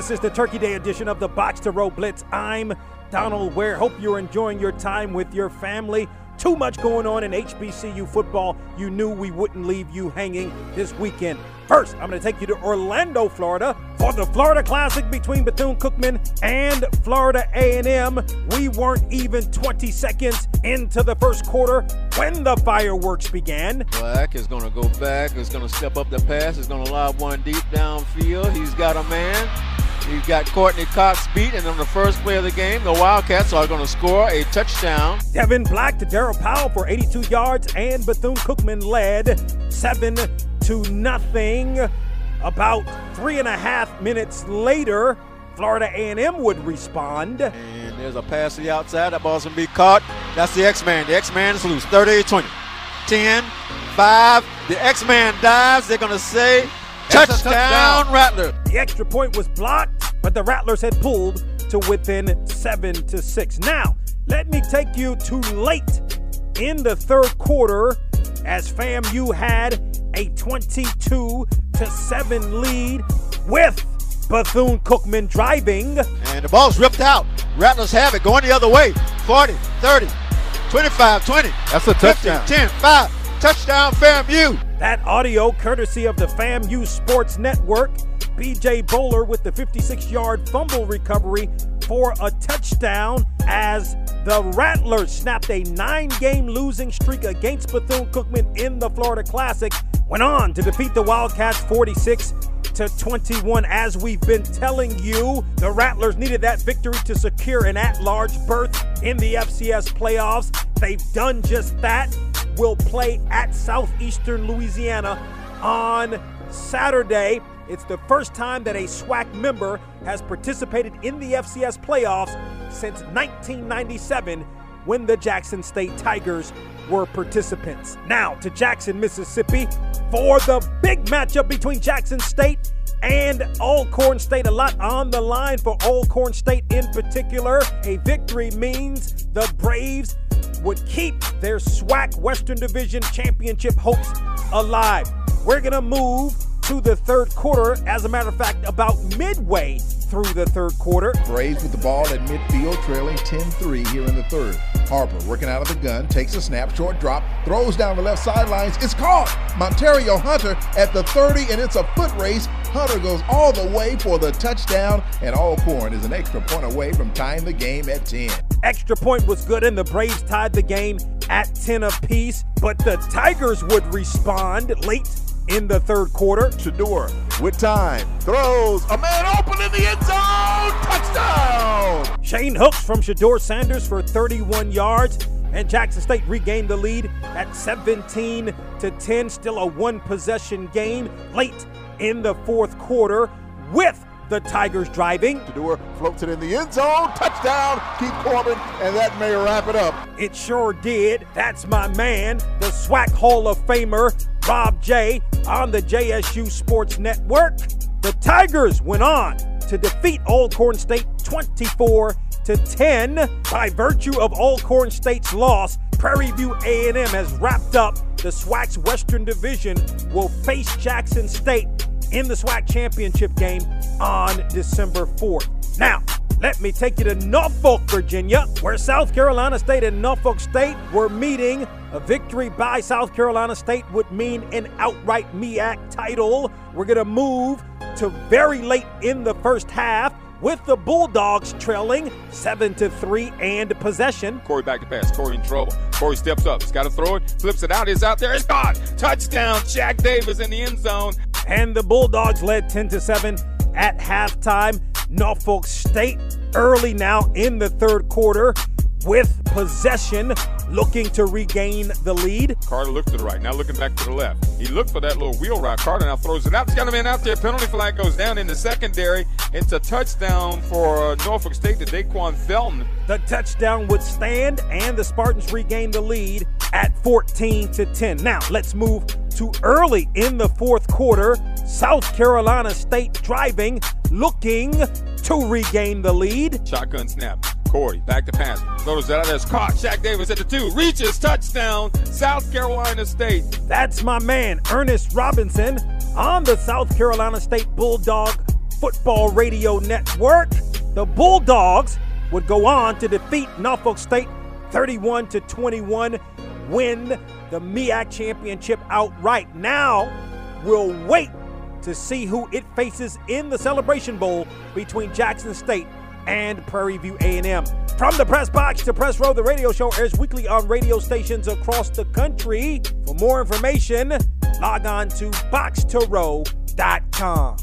This is the Turkey Day edition of the Box to Row Blitz. I'm Donal Ware. Hope you're enjoying your time with your family. Too much going on in HBCU football. You knew we wouldn't leave you hanging this weekend. First, I'm going to take you to Orlando, Florida, for the Florida Classic between Bethune-Cookman and Florida A&M. We weren't even 20 seconds into the first quarter when the fireworks began. Black is going to go back. Is going to step up the pass. Is going to lob one deep downfield. He's got a man. You've got Courtney Cox beat, and on the first play of the game, the Wildcats are going to score a touchdown. Devin Black to Daryl Powell for 82 yards, and Bethune-Cookman led 7 to nothing. About three and a half minutes later, Florida A&M would respond. And there's a pass to the outside. That ball's going to be caught. That's the X-Man. The X-Man is loose. 38-20. 10, 5. The X-Man dives. They're going to say touchdown, touchdown, Rattler. The extra point was blocked, but the Rattlers had pulled to within seven to six. Now, let me take you to late in the third quarter as FAMU had a 22 to 7 lead with Bethune Cookman driving. And the ball's ripped out. Rattlers have it going the other way. 40, 30, 25, 20. That's a touchdown. 10, 5. Touchdown FAMU. That audio courtesy of the FAMU Sports Network. BJ Bowler with the 56 yard fumble recovery for a touchdown as the Rattlers snapped a nine game losing streak against Bethune Cookman in the Florida Classic. Went on to defeat the Wildcats 46 to 21. As we've been telling you, the Rattlers needed that victory to secure an at large berth in the FCS playoffs. They've done just that. Will play at Southeastern Louisiana on Saturday. It's the first time that a SWAC member has participated in the FCS playoffs since 1997 when the Jackson State Tigers were participants. Now to Jackson, Mississippi for the big matchup between Jackson State and Alcorn State. A lot on the line for Alcorn State in particular. A victory means the Braves would keep their SWAC Western Division Championship hopes alive. We're going to move to the third quarter. As a matter of fact, about midway through the third quarter. Braves with the ball at midfield, trailing 10 3 here in the third. Harper working out of the gun, takes a snap, short drop, throws down the left sidelines. It's caught. Montario Hunter at the 30, and it's a foot race. Hunter goes all the way for the touchdown, and Alcorn is an extra point away from tying the game at 10. Extra point was good, and the Braves tied the game at 10 apiece, but the Tigers would respond late in the third quarter. Shedeur with time throws a man open in the end zone. Touchdown! Shane Hooks from Shedeur Sanders for 31 yards. And Jackson State regained the lead at 17 to 10. Still a one possession game late in the fourth quarter with the Tigers driving. Shedeur floats it in the end zone. Touchdown. Keith Corbin. And that may wrap it up. It sure did. That's my man, the SWAC Hall of Famer, Rob J, on the JSU Sports Network. The Tigers went on to defeat Alcorn State 24 to 10 by virtue of Alcorn State's loss. Prairie View A&M has wrapped up the SWAC's Western Division will face Jackson State in the SWAC championship game on December 4th. Now, let me take you to Norfolk, Virginia, where South Carolina State and Norfolk State were meeting. A victory by South Carolina State would mean an outright MEAC title. We're going to move to very late in the first half with the Bulldogs trailing 7 to 3 and possession. Corey back to pass. Corey in trouble. Corey steps up. He's got to throw it. Flips it out. He's out there. It's gone. Touchdown. Shaq Davis in the end zone. And the Bulldogs led 10 to 7 at halftime. Norfolk State early now in the third quarter with possession, looking to regain the lead. Carter looked to the right, now looking back to the left. He looked for that little wheel route. Carter now throws it out. It's got a man out there. Penalty flag goes down in the secondary. It's a touchdown for uh, Norfolk State to Daquan Felton. The touchdown would stand, and the Spartans regain the lead at 14 to 10. Now let's move to early in the fourth quarter. South Carolina State driving, looking to regain the lead. Shotgun snap. Corey back to pass. Out there. It's caught. Shaq Davis at the two. Reaches. Touchdown. South Carolina State. That's my man, Ernest Robinson, on the South Carolina State Bulldog Football Radio Network. The Bulldogs would go on to defeat Norfolk State 31 to 21, win the MEAC championship outright. Now we'll wait to see who it faces in the Celebration Bowl between Jackson State and Prairie View A&M. From the press box to press row, the radio show airs weekly on radio stations across the country. For more information, log on to boxtorow.com.